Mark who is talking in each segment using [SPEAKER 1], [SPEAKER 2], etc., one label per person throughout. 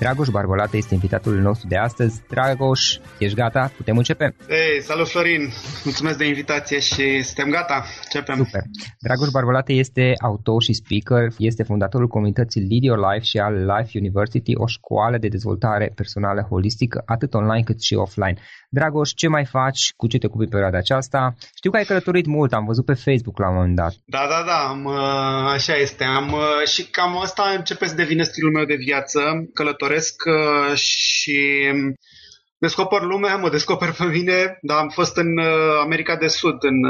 [SPEAKER 1] Dragoș Barbolată este invitatul nostru de astăzi. Dragoș, ești gata? Putem începe?
[SPEAKER 2] Ei, salut Florin! Mulțumesc de invitație și suntem gata. Începem.
[SPEAKER 1] Super. Dragoș Barbolată este autor și speaker, este fondatorul comunității Lead Your Life și al Life University, o școală de dezvoltare personală holistică, atât online cât și offline. Dragoș, ce mai faci? Cu ce te ocupi pe perioada aceasta? Știu că ai călătorit mult, am văzut pe Facebook la un moment dat.
[SPEAKER 2] Da, da, da, am, uh, așa este. Am, uh, și cam asta începe să devină stilul meu de viață. Călătoresc uh, și descoper lumea, mă descoper pe mine, dar am fost în America de Sud în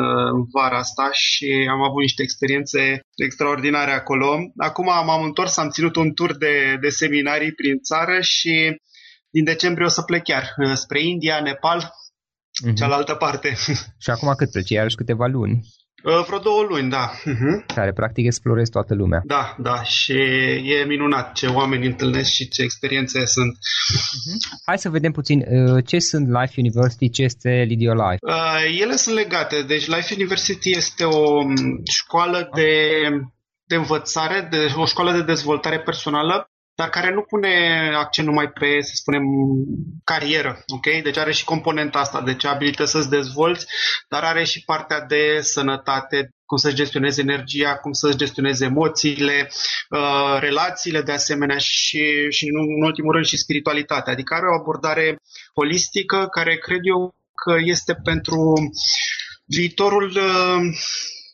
[SPEAKER 2] vara asta și am avut niște experiențe extraordinare acolo. Acum m-am întors, am ținut un tur de, de seminarii prin țară și din decembrie o să plec chiar uh, spre India, Nepal, uh-huh. cealaltă parte.
[SPEAKER 1] Și acum cât pleci? Iarăși câteva luni?
[SPEAKER 2] Uh, vreo două luni, da. Uh-huh.
[SPEAKER 1] Care practic explorezi toată lumea.
[SPEAKER 2] Da, da, și e minunat ce oameni întâlnesc și ce experiențe sunt.
[SPEAKER 1] Uh-huh. Hai să vedem puțin uh, ce sunt Life University, ce este Lead Your Life.
[SPEAKER 2] Uh, ele sunt legate, deci Life University este o um, școală de, de învățare, de, o școală de dezvoltare personală dar care nu pune accent numai pe, să spunem, carieră, ok? Deci are și componenta asta, deci abilități să-ți dezvolți, dar are și partea de sănătate, cum să-și gestioneze energia, cum să-și gestioneze emoțiile, uh, relațiile de asemenea și, și în ultimul rând și spiritualitatea. Adică are o abordare holistică care cred eu că este pentru viitorul uh,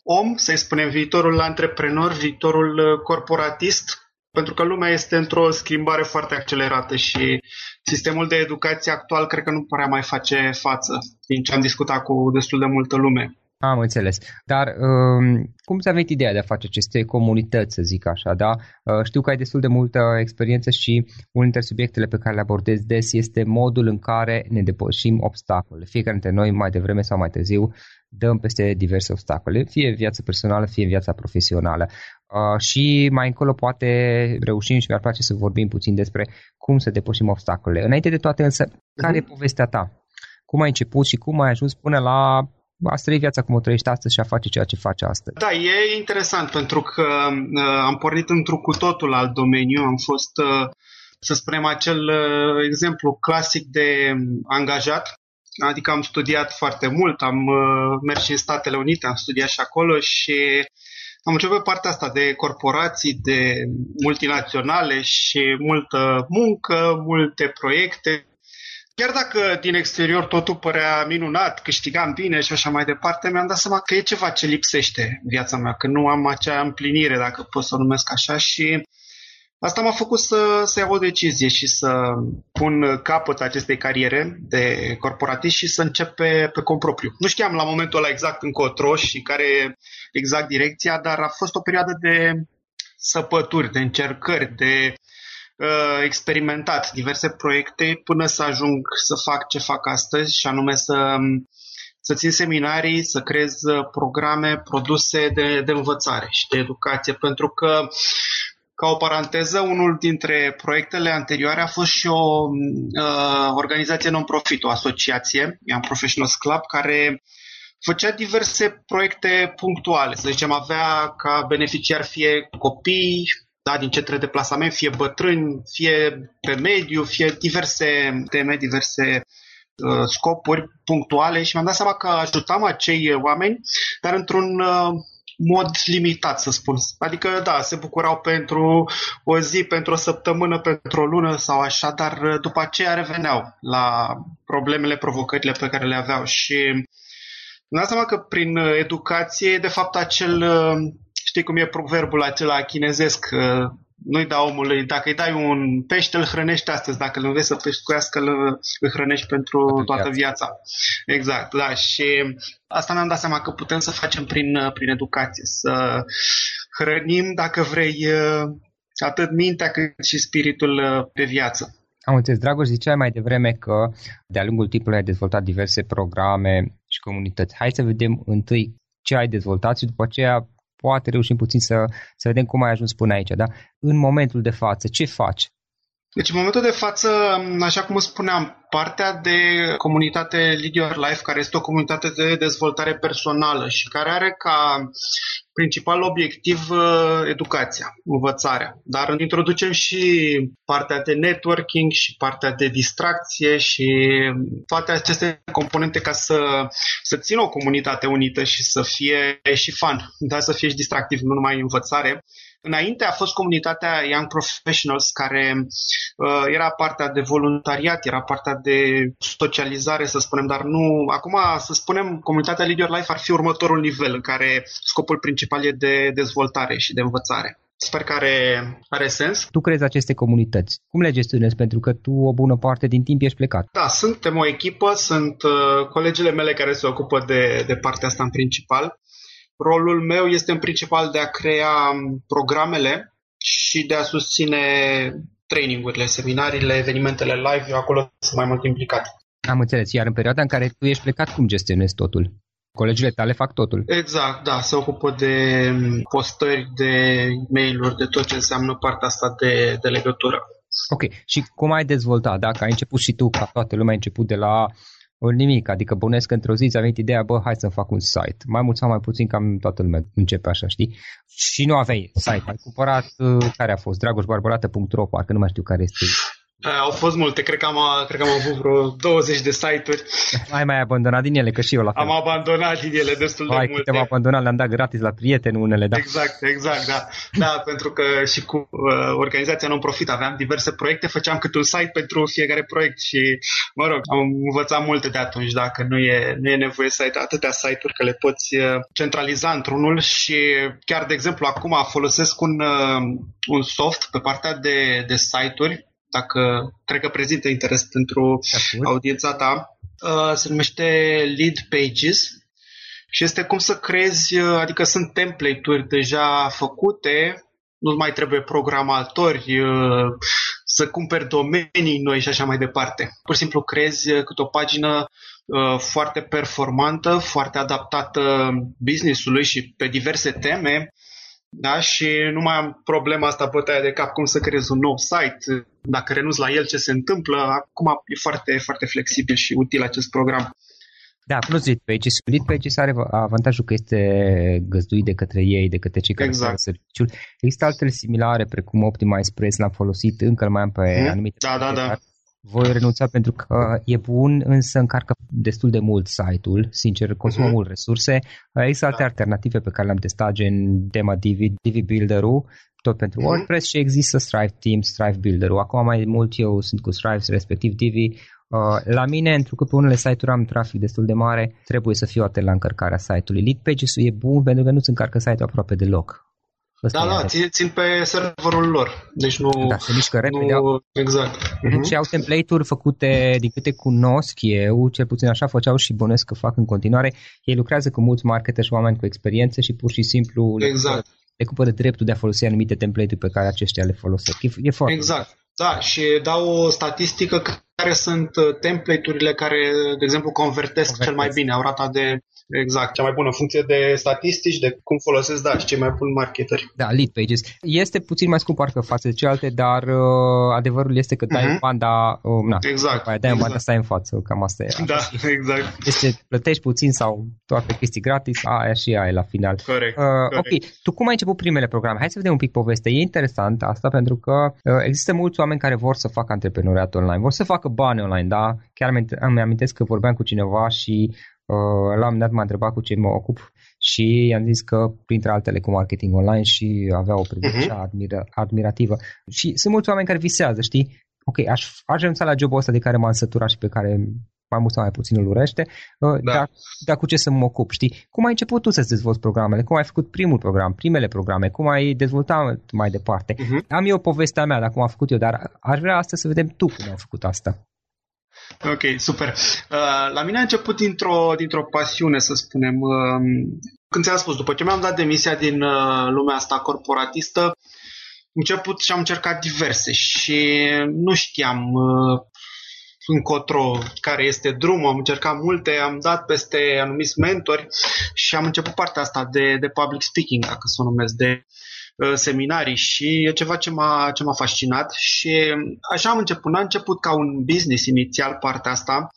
[SPEAKER 2] om, să-i spunem, viitorul antreprenor, viitorul uh, corporatist, pentru că lumea este într-o schimbare foarte accelerată și sistemul de educație actual cred că nu prea mai face față, din ce am discutat cu destul de multă lume.
[SPEAKER 3] Am înțeles. Dar um, cum ți-a venit ideea de a face aceste comunități, să zic așa, da? Uh, știu că ai destul de multă experiență și unul dintre subiectele pe care le abordez des este modul în care ne depășim obstacole. Fiecare dintre noi, mai devreme sau mai târziu, dăm peste diverse obstacole, fie viața personală, fie viața profesională. Uh, și mai încolo poate reușim și mi-ar place să vorbim puțin despre cum să depășim obstacolele. Înainte de toate însă, care uh-huh. e povestea ta? Cum ai început și cum ai ajuns până la a trăi viața cum o trăiești astăzi și a face ceea ce faci astăzi.
[SPEAKER 2] Da, e interesant pentru că uh, am pornit într-un cu totul alt domeniu. Am fost, uh, să spunem, acel uh, exemplu clasic de angajat. Adică am studiat foarte mult, am uh, mers și în Statele Unite, am studiat și acolo și am început partea asta de corporații, de multinaționale și multă muncă, multe proiecte Chiar dacă din exterior totul părea minunat, câștigam bine și așa mai departe, mi-am dat seama că e ceva ce lipsește în viața mea, că nu am acea împlinire, dacă pot să o numesc așa, și asta m-a făcut să, să iau o decizie și să pun capăt acestei cariere de corporatist și să încep pe, pe cont propriu. Nu știam la momentul ăla exact încotro și care e exact direcția, dar a fost o perioadă de săpături, de încercări, de uh, experimentat diverse proiecte până să ajung să fac ce fac astăzi și anume să, să țin seminarii, să creez uh, programe, produse de, de învățare și de educație, pentru că ca o paranteză, unul dintre proiectele anterioare a fost și o uh, organizație non-profit, o asociație, Young Professionals Club, care făcea diverse proiecte punctuale. Să zicem, avea ca beneficiar fie copii, da, din centre de plasament, fie bătrâni, fie pe mediu, fie diverse teme, diverse uh, scopuri punctuale și mi-am dat seama că ajutam acei oameni, dar într-un uh, mod limitat, să spun. Adică, da, se bucurau pentru o zi, pentru o săptămână, pentru o lună sau așa, dar uh, după aceea reveneau la problemele, provocările pe care le aveau și mi-am dat seama că prin uh, educație, de fapt, acel uh, știi cum e proverbul acela chinezesc, nu-i da omului, dacă îi dai un pește, îl hrănești astăzi, dacă îl înveți să pescuiască, îl, îl hrănești pentru toată viața. Exact, da, și asta mi-am dat seama că putem să facem prin, prin educație, să hrănim, dacă vrei, atât mintea cât și spiritul pe viață.
[SPEAKER 3] Am înțeles, Dragoș, ziceai mai devreme că de-a lungul timpului ai dezvoltat diverse programe și comunități. Hai să vedem întâi ce ai dezvoltat și după aceea poate reușim puțin să, să vedem cum ai ajuns până aici. Da? În momentul de față, ce faci?
[SPEAKER 2] Deci, în momentul de față, așa cum spuneam, partea de comunitate Lead Your Life, care este o comunitate de dezvoltare personală și care are ca principal obiectiv uh, educația, învățarea. Dar introducem și partea de networking și partea de distracție și toate aceste componente ca să, să țină o comunitate unită și să fie și fun, dar să fie și distractiv, nu numai învățare. Înainte a fost comunitatea Young Professionals, care uh, era partea de voluntariat, era partea de socializare, să spunem, dar nu... Acum, să spunem, comunitatea Leader Life ar fi următorul nivel, în care scopul principal e de dezvoltare și de învățare. Sper că are, are sens.
[SPEAKER 3] Tu crezi aceste comunități. Cum le gestionezi? Pentru că tu o bună parte din timp ești plecat.
[SPEAKER 2] Da, suntem o echipă, sunt uh, colegele mele care se ocupă de, de partea asta în principal. Rolul meu este în principal de a crea programele și de a susține trainingurile, seminariile, evenimentele live. Eu acolo sunt mai mult implicat.
[SPEAKER 3] Am înțeles. Iar în perioada în care tu ești plecat, cum gestionezi totul? Colegile tale fac totul.
[SPEAKER 2] Exact, da, se ocupă de postări, de mail-uri, de tot ce înseamnă partea asta de, de legătură.
[SPEAKER 3] Ok, și cum ai dezvoltat? Dacă ai început și tu, ca toată lumea, ai început de la nimic, adică bănesc într-o zi ți-a venit ideea, bă, hai să fac un site. Mai mult sau mai puțin, cam toată lumea începe așa, știi? Și nu aveai site, ai cumpărat, uh, care a fost, dragoșbarbarată.ro, parcă nu mai știu care este
[SPEAKER 2] au fost multe, cred că am, cred că am avut vreo 20 de site-uri.
[SPEAKER 3] Ai mai abandonat din ele, că și eu la fel.
[SPEAKER 2] Am abandonat din ele destul
[SPEAKER 3] Ai,
[SPEAKER 2] de multe.
[SPEAKER 3] Ai abandonat, le-am dat gratis la prieteni unele, da.
[SPEAKER 2] Exact, exact, da. Da, pentru că și cu uh, organizația non-profit aveam diverse proiecte, făceam câte un site pentru fiecare proiect și, mă rog, am învățat multe de atunci, dacă nu e, nu e nevoie să ai atâtea site-uri, că le poți uh, centraliza într-unul și chiar, de exemplu, acum folosesc un, uh, un soft pe partea de, de site-uri dacă cred că prezintă interes pentru audiența ta. Uh, se numește Lead Pages și este cum să creezi, uh, adică sunt template-uri deja făcute, nu mai trebuie programatori, uh, să cumperi domenii noi și așa mai departe. Pur și simplu creezi câte o pagină foarte performantă, foarte adaptată business-ului și pe diverse teme da? și nu mai am problema asta bătaia de cap cum să creez un nou site, dacă renunț la el ce se întâmplă, acum e foarte, foarte flexibil și util acest program.
[SPEAKER 3] Da, plus Lead Pages. Lead Pages are avantajul că este găzduit de către ei, de către cei care exact. serviciul. Există altele similare, precum Optimize Press, l-am folosit, încă mai am pe hmm? anumite
[SPEAKER 2] da, da, da
[SPEAKER 3] voi renunța pentru că e bun, însă încarcă destul de mult site-ul, sincer, consumă uh-huh. mult resurse. Există alte da. alternative pe care le-am testat, gen tema Divi, Divi Builder-ul, tot pentru uh-huh. WordPress și există Strive Teams, Strive Builder-ul. Acum mai mult eu sunt cu Strive, respectiv Divi. Uh, la mine, pentru că pe unele site-uri am trafic destul de mare, trebuie să fiu atent la încărcarea site-ului. Lead Pages-ul e bun pentru că nu-ți încarcă site-ul aproape deloc.
[SPEAKER 2] Ăsta da, da, țin, țin pe serverul lor. Deci nu...
[SPEAKER 3] Da, se mișcă repede.
[SPEAKER 2] Nu, exact.
[SPEAKER 3] Uh-huh. Și au template-uri făcute, din câte cunosc eu, cel puțin așa făceau și bănesc că fac în continuare. Ei lucrează cu mulți marketer și oameni cu experiență și pur și simplu
[SPEAKER 2] exact.
[SPEAKER 3] Le cumpără dreptul de a folosi anumite template-uri pe care aceștia le folosesc. E, e foarte
[SPEAKER 2] Exact. Da, și dau o statistică care sunt template-urile care, de exemplu, convertesc, convertesc. cel mai bine, au rata de Exact, cea mai bună funcție de statistici, de cum folosesc, da, și cei mai buni marketeri.
[SPEAKER 3] Da, lead pages. Este puțin mai scump parcă față de celelalte, dar uh, adevărul este că dai uh-huh. banda, uh, na,
[SPEAKER 2] exact,
[SPEAKER 3] aia, dai exact. banda, stai în față, cam asta e.
[SPEAKER 2] Da, exact.
[SPEAKER 3] Este plătești puțin sau toate chestii gratis, aia și aia la final.
[SPEAKER 2] Corect,
[SPEAKER 3] uh, corect. Ok, tu cum ai început primele programe? Hai să vedem un pic poveste. E interesant asta pentru că uh, există mulți oameni care vor să facă antreprenoriat online, vor să facă bani online, da? Chiar îmi amintesc că vorbeam cu cineva și Uh, la un moment dat m-a întrebat cu ce mă ocup și i-am zis că, printre altele, cu marketing online și avea o privire uh-huh. admira, admirativă. Și sunt mulți oameni care visează, știi? Ok, aș, aș renunța la jobul ăsta de care m-am săturat și pe care mai mult sau mai puțin îl urește, uh, da. dar, dar cu ce să mă ocup, știi? Cum ai început tu să-ți dezvolți programele? Cum ai făcut primul program, primele programe? Cum ai dezvoltat mai departe? Uh-huh. Am eu povestea mea, dacă cum am făcut eu, dar aș vrea astăzi să vedem tu cum ai făcut asta.
[SPEAKER 2] Ok, super. Uh, la mine a început dintr-o, dintr-o pasiune, să spunem. Uh, când ți-am spus, după ce mi-am dat demisia din uh, lumea asta corporatistă, am început și am încercat diverse și nu știam încotro care este drumul, am încercat multe, am dat peste anumiți mentori și am început partea asta de, de public speaking, dacă să o numesc, de Uh, seminarii și e ceva ce m-a, ce m-a fascinat și așa am început. N-a început ca un business inițial partea asta.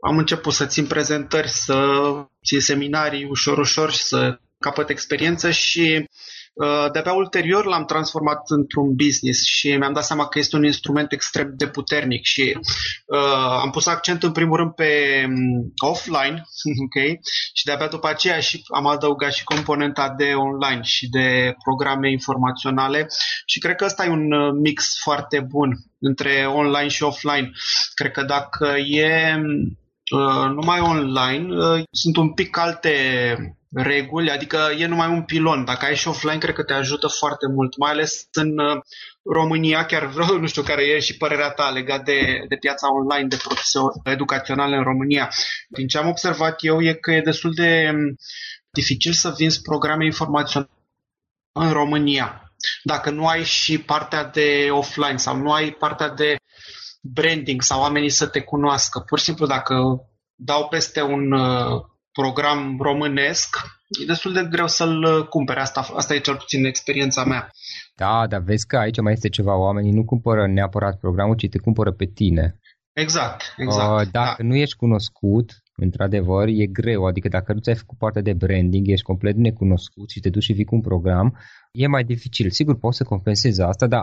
[SPEAKER 2] Am început să țin prezentări, să țin seminarii ușor, ușor și să capăt experiență și Uh, de-abia ulterior l-am transformat într-un business și mi-am dat seama că este un instrument extrem de puternic și uh, am pus accent în primul rând pe um, offline ok? și de-abia după aceea și am adăugat și componenta de online și de programe informaționale și cred că ăsta e un uh, mix foarte bun între online și offline. Cred că dacă e uh, numai online, uh, sunt un pic alte reguli, adică e numai un pilon. Dacă ai și offline, cred că te ajută foarte mult, mai ales în uh, România, chiar vreau, nu știu care e și părerea ta legat de, de piața online, de profesor educațional în România. Din ce am observat eu e că e destul de um, dificil să vinzi programe informaționale în România. Dacă nu ai și partea de offline sau nu ai partea de branding sau oamenii să te cunoască. Pur și simplu dacă dau peste un uh, program românesc, e destul de greu să-l cumpere. Asta, asta e cel puțin experiența mea.
[SPEAKER 3] Da, dar vezi că aici mai este ceva. Oamenii nu cumpără neapărat programul, ci te cumpără pe tine.
[SPEAKER 2] Exact, exact.
[SPEAKER 3] Uh, dacă da. nu ești cunoscut, într-adevăr, e greu. Adică dacă nu ți-ai făcut parte de branding, ești complet necunoscut și te duci și vii cu un program, e mai dificil. Sigur, poți să compensezi asta, dar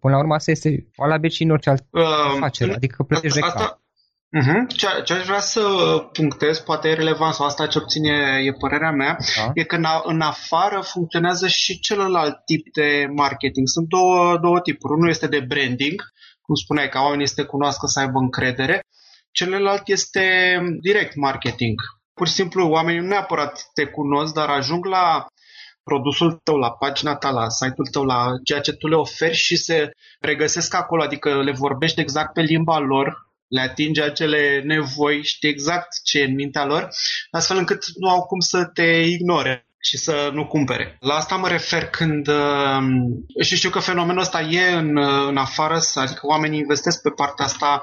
[SPEAKER 3] până la urmă asta este valabil și în orice altă uh, afacere. Adică plătești asta, de
[SPEAKER 2] Uh-huh. Ce, ce aș vrea să punctez, poate e relevant sau asta ce obține e părerea mea, da. e că în, în afară funcționează și celălalt tip de marketing. Sunt două, două tipuri. Unul este de branding, cum spuneai, ca oamenii să te cunoască, să aibă încredere. Celălalt este direct marketing. Pur și simplu, oamenii nu neapărat te cunosc, dar ajung la produsul tău, la pagina ta, la site-ul tău, la ceea ce tu le oferi și se regăsesc acolo, adică le vorbești exact pe limba lor, le atinge acele nevoi, știi exact ce e în mintea lor, astfel încât nu au cum să te ignore și să nu cumpere. La asta mă refer când uh, și știu că fenomenul ăsta e în, uh, în afară, adică oamenii investesc pe partea asta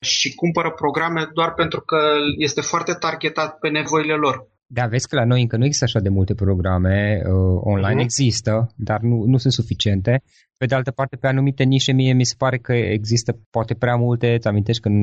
[SPEAKER 2] și cumpără programe doar pentru că este foarte targetat pe nevoile lor.
[SPEAKER 3] Da, vezi că la noi încă nu există așa de multe programe uh, online, uh-huh. există, dar nu, nu sunt suficiente pe de altă parte, pe anumite nișe, mie mi se pare că există poate prea multe. Îți amintești când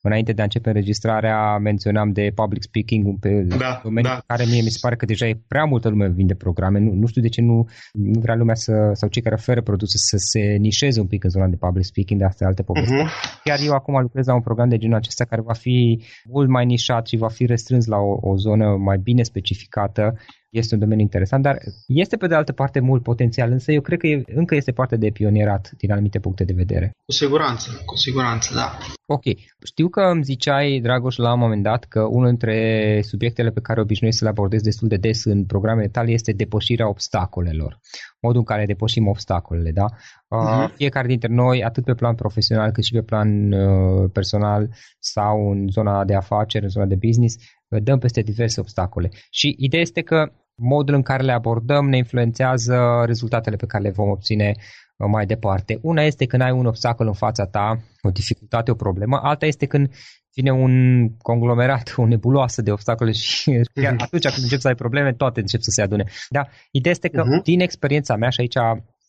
[SPEAKER 3] înainte de a începe înregistrarea menționam de public speaking, un pe da, domeniu da. care mie mi se pare că deja e prea multă lume vinde programe. Nu, nu știu de ce nu, nu vrea lumea să, sau cei care oferă produse să se nișeze un pic în zona de public speaking, de asta e alte poveste. Uh-huh. Chiar eu acum lucrez la un program de genul acesta care va fi mult mai nișat și va fi restrâns la o, o zonă mai bine specificată este un domeniu interesant, dar este pe de altă parte mult potențial, însă eu cred că e, încă este parte de pionierat din anumite puncte de vedere.
[SPEAKER 2] Cu siguranță, cu siguranță, da.
[SPEAKER 3] Ok. Știu că îmi ziceai, Dragoș, la un moment dat că unul dintre subiectele pe care obișnuiesc să le abordez destul de des în programele tale este depășirea obstacolelor. Modul în care depășim obstacolele, da? Uh-huh. Fiecare dintre noi, atât pe plan profesional cât și pe plan uh, personal sau în zona de afaceri, în zona de business, uh, dăm peste diverse obstacole. Și ideea este că modul în care le abordăm ne influențează rezultatele pe care le vom obține uh, mai departe. Una este când ai un obstacol în fața ta, o dificultate, o problemă, alta este când vine un conglomerat, o nebuloasă de obstacole și chiar uh-huh. atunci când încep să ai probleme, toate încep să se adune. Da, ideea este că uh-huh. din experiența mea și aici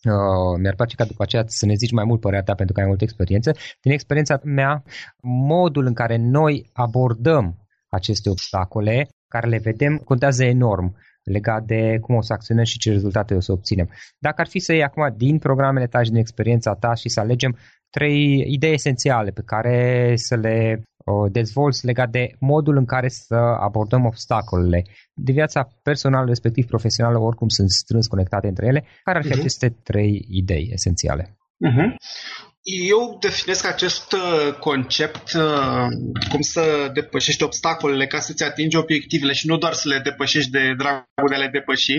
[SPEAKER 3] Uh, mi-ar place ca după aceea să ne zici mai mult părerea ta pentru că ai multă experiență. Din experiența mea, modul în care noi abordăm aceste obstacole, care le vedem, contează enorm legat de cum o să acționăm și ce rezultate o să obținem. Dacă ar fi să iei acum din programele tale și din experiența ta și să alegem trei idei esențiale pe care să le dezvolți legat de modul în care să abordăm obstacolele de viața personală, respectiv profesională, oricum sunt strâns conectate între ele. Care ar fi uh-huh. aceste trei idei esențiale? Uh-huh.
[SPEAKER 2] Eu definesc acest uh, concept uh, cum să depășești obstacolele ca să-ți atingi obiectivele și nu doar să le depășești de dragul de a le depăși.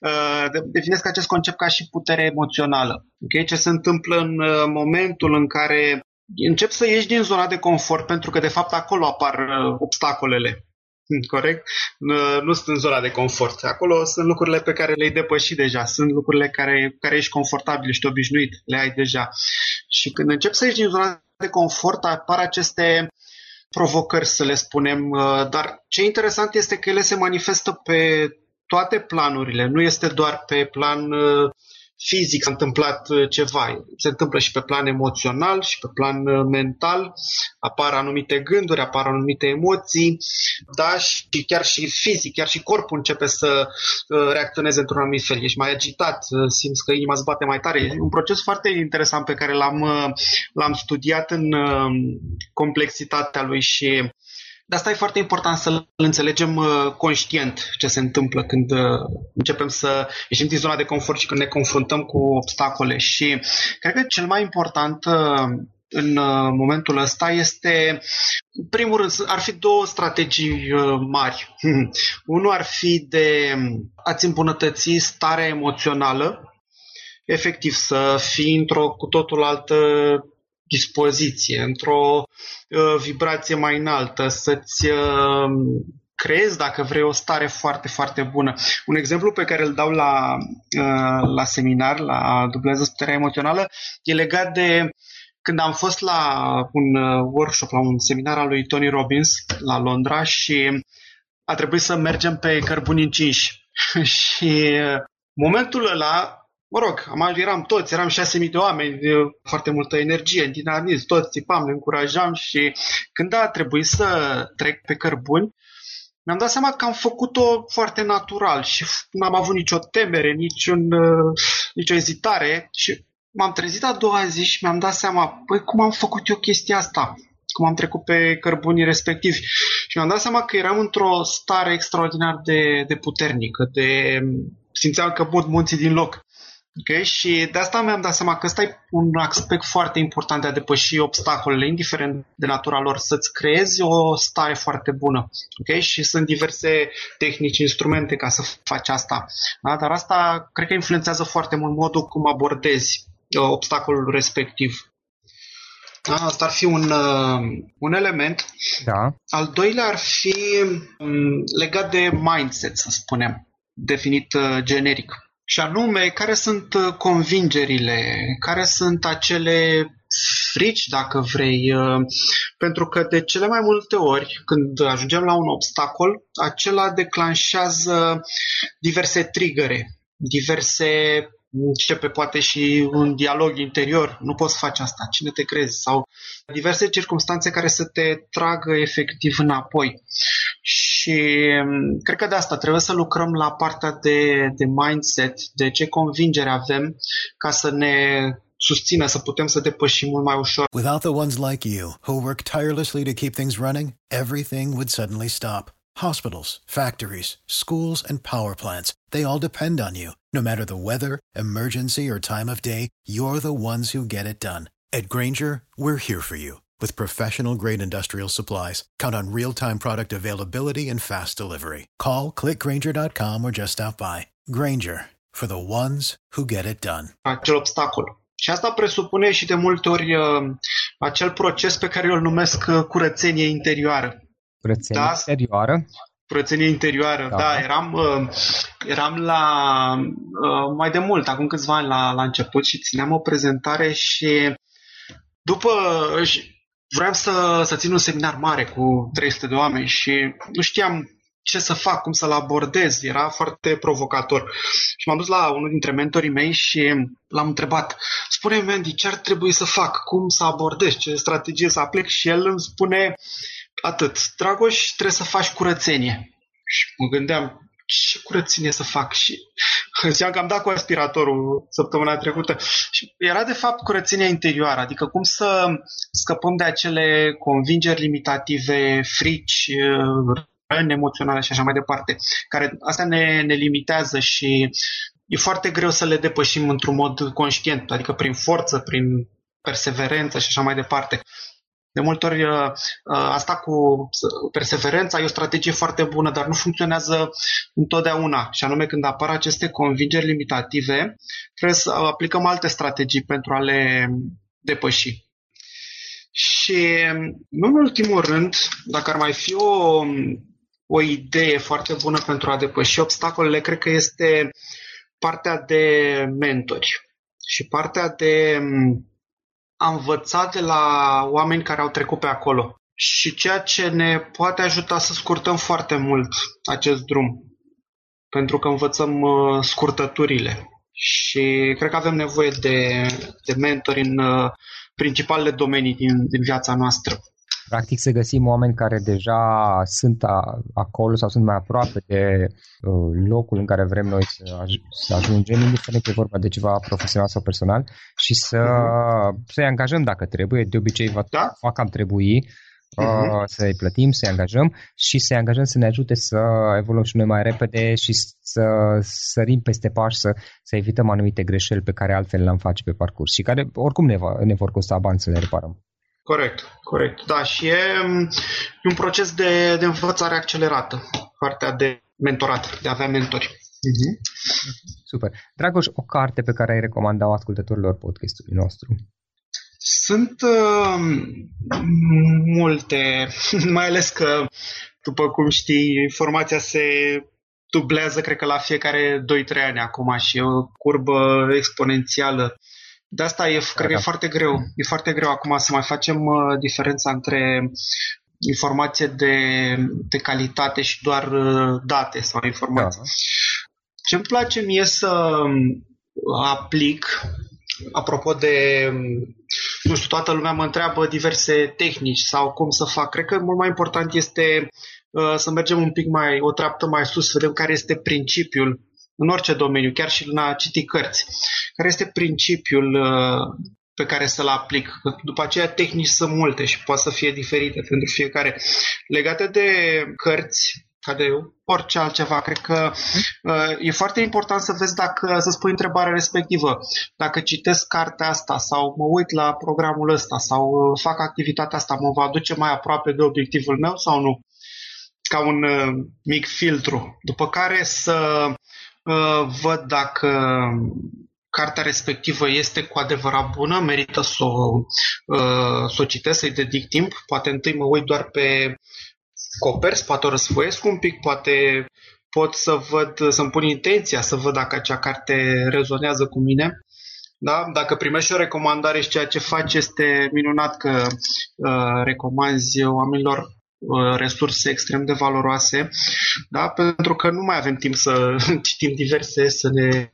[SPEAKER 2] Uh, definesc acest concept ca și putere emoțională. Okay? Ce se întâmplă în momentul în care începi să ieși din zona de confort pentru că de fapt acolo apar obstacolele. Corect? Nu sunt în zona de confort. Acolo sunt lucrurile pe care le-ai depășit deja. Sunt lucrurile care, care ești confortabil, ești obișnuit, le ai deja. Și când începi să ieși din zona de confort, apar aceste provocări, să le spunem, uh, dar ce interesant este că ele se manifestă pe toate planurile, nu este doar pe plan uh, fizic s-a întâmplat uh, ceva. Se întâmplă și pe plan emoțional și pe plan uh, mental. Apar anumite gânduri, apar anumite emoții, da, și chiar și fizic, chiar și corpul începe să uh, reacționeze într-un anumit fel. Ești mai agitat, simți că inima îți bate mai tare. E un proces foarte interesant pe care l-am, l-am studiat în complexitatea lui și de asta e foarte important să înțelegem uh, conștient ce se întâmplă când uh, începem să ieșim din zona de confort și când ne confruntăm cu obstacole. Și cred că cel mai important uh, în momentul ăsta este, în primul rând, ar fi două strategii mari. Unul ar fi de a-ți îmbunătăți starea emoțională, efectiv să fii într-o cu totul altă dispoziție, într-o uh, vibrație mai înaltă, să-ți uh, creezi, dacă vrei, o stare foarte, foarte bună. Un exemplu pe care îl dau la, uh, la seminar, la dublează starea emoțională, e legat de când am fost la un uh, workshop, la un seminar al lui Tony Robbins la Londra și a trebuit să mergem pe cărbuni încinși. și uh, momentul ăla mă rog, am, eram toți, eram 6.000 de oameni, foarte multă energie, dinamism, toți țipam, ne încurajam și când a trebuit să trec pe cărbuni, mi-am dat seama că am făcut-o foarte natural și n-am avut nicio temere, niciun, uh, nicio ezitare și m-am trezit a doua zi și mi-am dat seama, păi cum am făcut eu chestia asta? Cum am trecut pe cărbunii respectivi? Și mi-am dat seama că eram într-o stare extraordinar de, de puternică, de simțeam că bud munții din loc. Okay? Și de asta mi-am dat seama că ăsta e un aspect foarte important de a depăși obstacolele, indiferent de natura lor, să-ți creezi o stare foarte bună. Okay? Și sunt diverse tehnici, instrumente ca să faci asta. Da? Dar asta cred că influențează foarte mult modul cum abordezi uh, obstacolul respectiv. Da, asta ar fi un, uh, un element.
[SPEAKER 3] Da.
[SPEAKER 2] Al doilea ar fi um, legat de mindset, să spunem, definit uh, generic și anume care sunt uh, convingerile, care sunt acele frici, dacă vrei, uh, pentru că de cele mai multe ori, când ajungem la un obstacol, acela declanșează diverse trigăre, diverse începe poate și un dialog interior, nu poți face asta, cine te crezi? Sau diverse circunstanțe care să te tragă efectiv înapoi. Și mm, cred că de asta trebuie să lucrăm la partea de, de mindset, de ce convingere avem ca să ne susțină, să putem să depășim mult mai ușor.
[SPEAKER 4] Without the ones like you, who work tirelessly to keep things running, everything would suddenly stop. Hospitals, factories, schools, and power plants, they all depend on you. No matter the weather, emergency, or time of day, you're the ones who get it done. At Granger, we're here for you with professional grade industrial supplies. Count on real time product availability and fast delivery. Call clickgranger.com or just stop by. Granger for the ones who get it done.
[SPEAKER 2] Acel obstacol. Și asta presupune și de multe ori uh, acel proces pe care eu îl numesc uh, curățenie interioară.
[SPEAKER 3] Curățenie da? interioară?
[SPEAKER 2] Curățenie interioară, da. da eram, uh, eram la, uh, mai de mult, acum câțiva ani la, la început și țineam o prezentare și după, vreau să, să țin un seminar mare cu 300 de oameni și nu știam ce să fac, cum să-l abordez. Era foarte provocator. Și m-am dus la unul dintre mentorii mei și l-am întrebat, spune-mi, Andy, ce ar trebui să fac? Cum să abordez? Ce strategie să aplic? Și el îmi spune atât. Dragoș, trebuie să faci curățenie. Și mă gândeam, ce curățenie să fac? Și ziceam că am dat cu aspiratorul săptămâna trecută. Și era de fapt curățenia interioară, adică cum să scăpăm de acele convingeri limitative, frici, răni emoționale și așa mai departe, care astea ne, ne limitează și e foarte greu să le depășim într-un mod conștient, adică prin forță, prin perseverență și așa mai departe. De multe ori uh, uh, asta cu perseverența e o strategie foarte bună, dar nu funcționează întotdeauna. Și anume când apar aceste convingeri limitative, trebuie să aplicăm alte strategii pentru a le depăși. Și nu în ultimul rând, dacă ar mai fi o, o idee foarte bună pentru a depăși obstacolele, cred că este partea de mentori și partea de a învățat de la oameni care au trecut pe acolo și ceea ce ne poate ajuta să scurtăm foarte mult acest drum, pentru că învățăm uh, scurtăturile și cred că avem nevoie de, de mentori în uh, principalele domenii din, din viața noastră.
[SPEAKER 3] Practic să găsim oameni care deja sunt a, acolo sau sunt mai aproape de uh, locul în care vrem noi să, aj- să ajungem, indiferent că e vorba de ceva profesional sau personal, și să, uh-huh. să-i angajăm dacă trebuie. De obicei va,
[SPEAKER 2] da?
[SPEAKER 3] va cam trebui uh-huh. să-i plătim, să-i angajăm și să-i angajăm să ne ajute să evoluăm și noi mai repede și să sărim peste pași, să, să evităm anumite greșeli pe care altfel le-am face pe parcurs și care oricum ne, va, ne vor costa bani să le reparăm.
[SPEAKER 2] Corect, corect. Da, și e, e un proces de, de învățare accelerată, partea de mentorat, de a avea mentori. Uh-huh.
[SPEAKER 3] Super. Dragoș, o carte pe care ai recomanda ascultătorilor podcastului nostru?
[SPEAKER 2] Sunt uh, multe, mai ales că, după cum știi, informația se dublează, cred că la fiecare 2-3 ani acum și e o curbă exponențială de asta e, cred că e foarte greu. E foarte greu acum să mai facem uh, diferența între informație de, de calitate și doar uh, date sau informații. Da. Ce îmi place mie să aplic apropo de, nu știu, toată lumea mă întreabă diverse tehnici sau cum să fac. Cred că mult mai important este uh, să mergem un pic mai, o treaptă mai sus, să vedem care este principiul în orice domeniu, chiar și în a citi cărți. Care este principiul uh, pe care să-l aplic. După aceea tehnici sunt multe și poate să fie diferite pentru fiecare. Legate de cărți, ca de orice altceva. Cred că uh, e foarte important să vezi dacă, să spui întrebarea respectivă. Dacă citesc cartea asta sau mă uit la programul ăsta sau uh, fac activitatea asta, mă va aduce mai aproape de obiectivul meu sau nu? Ca un uh, mic filtru. După care să uh, văd dacă cartea respectivă este cu adevărat bună, merită să o, uh, să o citesc, să-i dedic timp. Poate întâi mă uit doar pe coperți, poate o răsfoiesc un pic, poate pot să văd, să-mi pun intenția să văd dacă acea carte rezonează cu mine. Da? Dacă primești o recomandare și ceea ce faci este minunat că uh, recomanzi oamenilor Uh, resurse extrem de valoroase, da? pentru că nu mai avem timp să citim diverse, să ne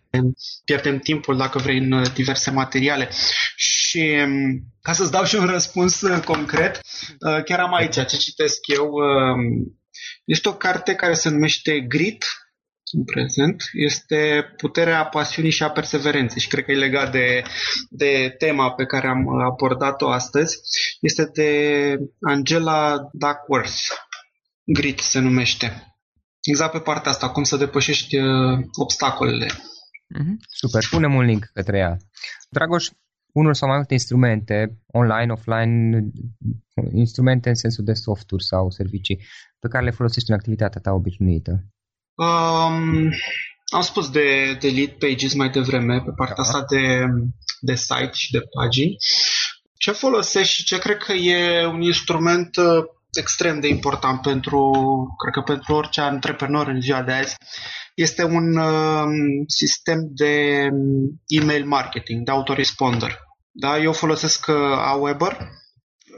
[SPEAKER 2] pierdem timpul, dacă vrei, în diverse materiale. Și um, ca să-ți dau și un răspuns uh, concret, uh, chiar am aici ce citesc eu. Um, este o carte care se numește Grit, în prezent este puterea pasiunii și a perseverenței și cred că e legat de, de tema pe care am abordat-o astăzi. Este de Angela Duckworth, Grit se numește. Exact pe partea asta, cum să depășești uh, obstacolele.
[SPEAKER 3] Mm-hmm. Super, punem un link către ea. Dragoș, unul sau mai multe instrumente, online, offline, instrumente în sensul de softuri sau servicii, pe care le folosești în activitatea ta obișnuită?
[SPEAKER 2] Um, am spus de, de lead pages mai devreme, pe partea da. asta de, de site și de pagini. Ce folosești și ce cred că e un instrument uh, extrem de important pentru, cred că pentru orice antreprenor în ziua de azi, este un um, sistem de um, email marketing, de autoresponder. Da? Eu folosesc uh, Aweber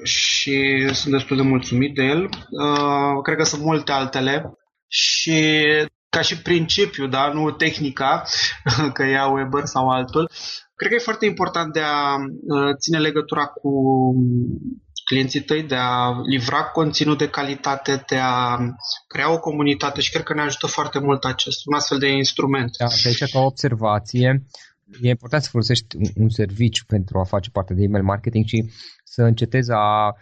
[SPEAKER 2] și sunt destul de mulțumit de el. Uh, cred că sunt multe altele și ca și principiu, da, nu tehnica, că ia Weber sau altul, cred că e foarte important de a uh, ține legătura cu clienții tăi, de a livra conținut de calitate, de a crea o comunitate și cred că ne ajută foarte mult acest, un astfel de instrument.
[SPEAKER 3] Da, și aici ca observație, e important să folosești un serviciu pentru a face parte de email marketing și să încetezi a Uh,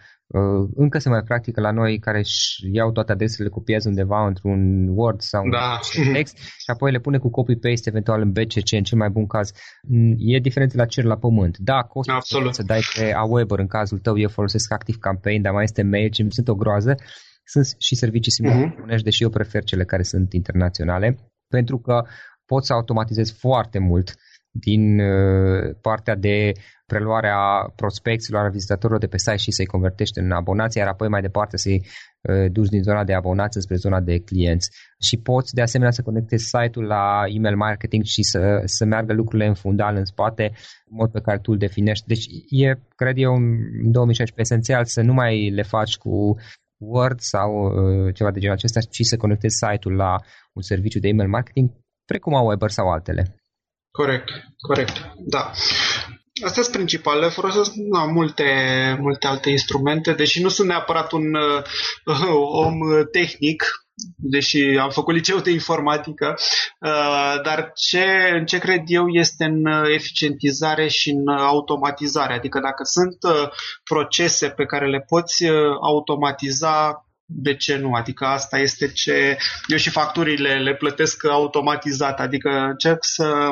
[SPEAKER 3] încă se mai practică la noi care își iau toate adresele, le copiază undeva într-un Word sau
[SPEAKER 2] da.
[SPEAKER 3] un text și apoi le pune cu copy-paste eventual în BCC, în cel mai bun caz. Mm, e diferență la cer la pământ. Da, costă
[SPEAKER 2] Absolut.
[SPEAKER 3] să dai pe Aweber, în cazul tău eu folosesc Active Campaign, dar mai este MailChimp, sunt o groază. Sunt și servicii similare, uh-huh. deși eu prefer cele care sunt internaționale, pentru că pot să automatizez foarte mult din uh, partea de preluarea prospecților, a vizitatorilor de pe site și să-i convertești în abonați, iar apoi mai departe să-i uh, duci din zona de abonați spre zona de clienți. Și poți de asemenea să conectezi site-ul la email marketing și să, să meargă lucrurile în fundal, în spate, în mod pe care tu îl definești. Deci e, cred eu, în 2016 esențial să nu mai le faci cu Word sau uh, ceva de genul acesta, ci să conectezi site-ul la un serviciu de email marketing, precum Aweber sau altele.
[SPEAKER 2] Corect, corect, da. Astea sunt principalele, folosesc na, multe, multe alte instrumente, deși nu sunt neapărat un uh, om tehnic, deși am făcut liceu de informatică, uh, dar ce, în ce cred eu este în eficientizare și în automatizare. Adică dacă sunt uh, procese pe care le poți uh, automatiza de ce nu? Adică asta este ce... Eu și facturile le plătesc automatizat, adică încerc să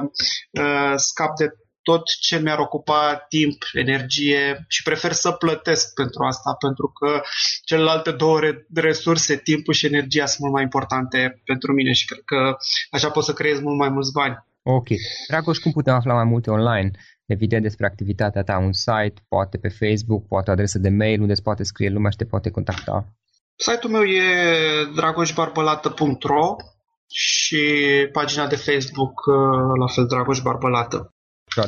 [SPEAKER 2] uh, scap de tot ce mi-ar ocupa timp, energie și prefer să plătesc pentru asta, pentru că celelalte două resurse, timpul și energia, sunt mult mai importante pentru mine și cred că așa pot să creez mult mai mulți bani.
[SPEAKER 3] Ok. Dragoș, cum putem afla mai multe online? Evident despre activitatea ta, un site, poate pe Facebook, poate o adresă de mail unde îți poate scrie lumea și te poate contacta.
[SPEAKER 2] Site-ul meu e dragoșbarbălată.ro și pagina de Facebook uh, la fel Dragoș Barbălată.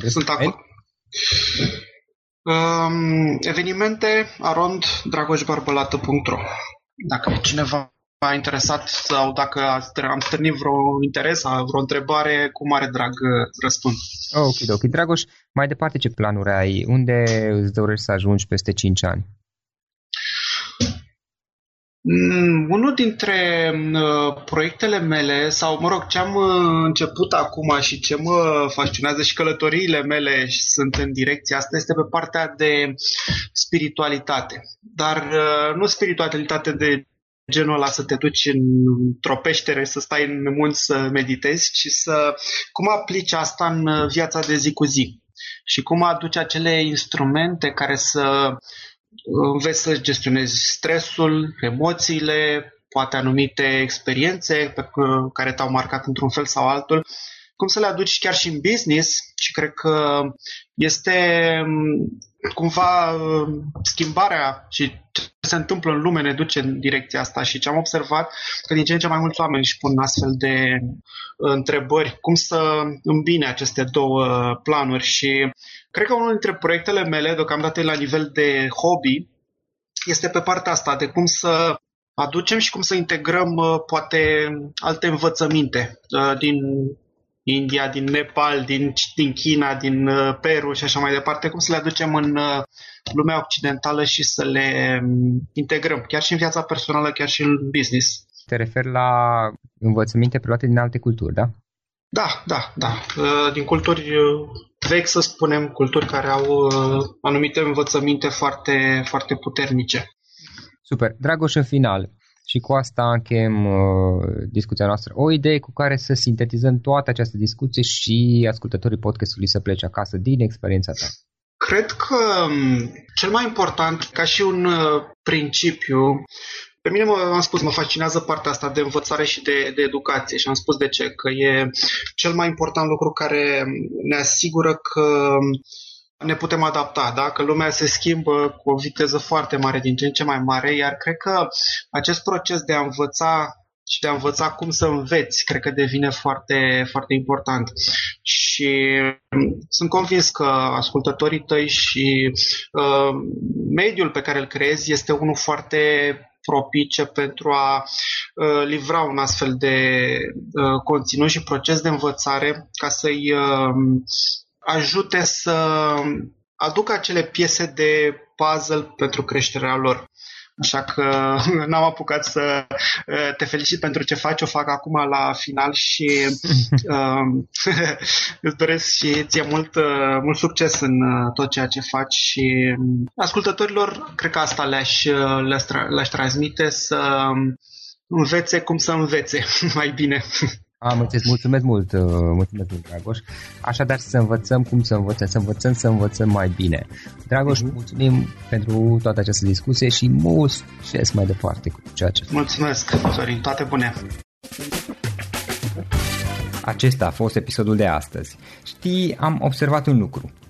[SPEAKER 2] Sunt acolo. Um, evenimente arond dragoșbarbălată.ro Dacă cineva m-a interesat sau dacă am stârnit vreo interes sau vreo întrebare, cu mare drag răspund.
[SPEAKER 1] Ok, ok. Dragoș, mai departe ce planuri ai? Unde îți dorești să ajungi peste 5 ani?
[SPEAKER 2] Mm, unul dintre uh, proiectele mele, sau mă rog, ce am uh, început acum și ce mă fascinează și călătoriile mele și sunt în direcția asta, este pe partea de spiritualitate. Dar uh, nu spiritualitate de genul ăla să te duci într-o peștere, să stai în munți să meditezi, ci să cum aplici asta în viața de zi cu zi și cum aduci acele instrumente care să înveți să gestionezi stresul, emoțiile, poate anumite experiențe pe care te-au marcat într-un fel sau altul, cum să le aduci chiar și în business și cred că este cumva schimbarea și ce se întâmplă în lume ne duce în direcția asta și ce am observat că din ce în ce mai mulți oameni își pun astfel de întrebări, cum să îmbine aceste două planuri și Cred că unul dintre proiectele mele, deocamdată la nivel de hobby, este pe partea asta, de cum să aducem și cum să integrăm uh, poate alte învățăminte uh, din India, din Nepal, din, din China, din uh, Peru și așa mai departe, cum să le aducem în lumea occidentală și să le um, integrăm, chiar și în viața personală, chiar și în business.
[SPEAKER 1] Te referi la învățăminte preluate din alte culturi, da?
[SPEAKER 2] Da, da, da. Din culturi vechi, să spunem, culturi care au uh, anumite învățăminte foarte, foarte puternice.
[SPEAKER 1] Super. Dragoș, în final, și cu asta încheiem uh, discuția noastră. O idee cu care să sintetizăm toată această discuție și ascultătorii podcastului să plece acasă din experiența ta.
[SPEAKER 2] Cred că um, cel mai important, ca și un uh, principiu, pe mine, mă, am spus, mă fascinează partea asta de învățare și de, de educație și am spus de ce, că e cel mai important lucru care ne asigură că ne putem adapta, da? că lumea se schimbă cu o viteză foarte mare, din ce în ce mai mare, iar cred că acest proces de a învăța și de a învăța cum să înveți, cred că devine foarte, foarte important. Și sunt convins că ascultătorii tăi și uh, mediul pe care îl creezi este unul foarte propice pentru a uh, livra un astfel de uh, conținut și proces de învățare ca să-i uh, ajute să aducă acele piese de puzzle pentru creșterea lor. Așa că n-am apucat să uh, te felicit pentru ce faci, o fac acum la final și uh, îți doresc și ție mult, uh, mult succes în uh, tot ceea ce faci și um, ascultătorilor, cred că asta le-aș, uh, le-aș, le-aș transmite să um, învețe cum să învețe mai bine.
[SPEAKER 1] Am înțeles, mulțumesc mult, uh, mulțumesc mult, Dragoș. Așadar, să învățăm cum să învățăm, să învățăm să învățăm mai bine. Dragoș, uh-huh. mulțumim pentru toată această discuție și mult succes mai departe cu ceea ce
[SPEAKER 2] Mulțumesc, Sorin, toate bune!
[SPEAKER 1] Acesta a fost episodul de astăzi. Știi, am observat un lucru.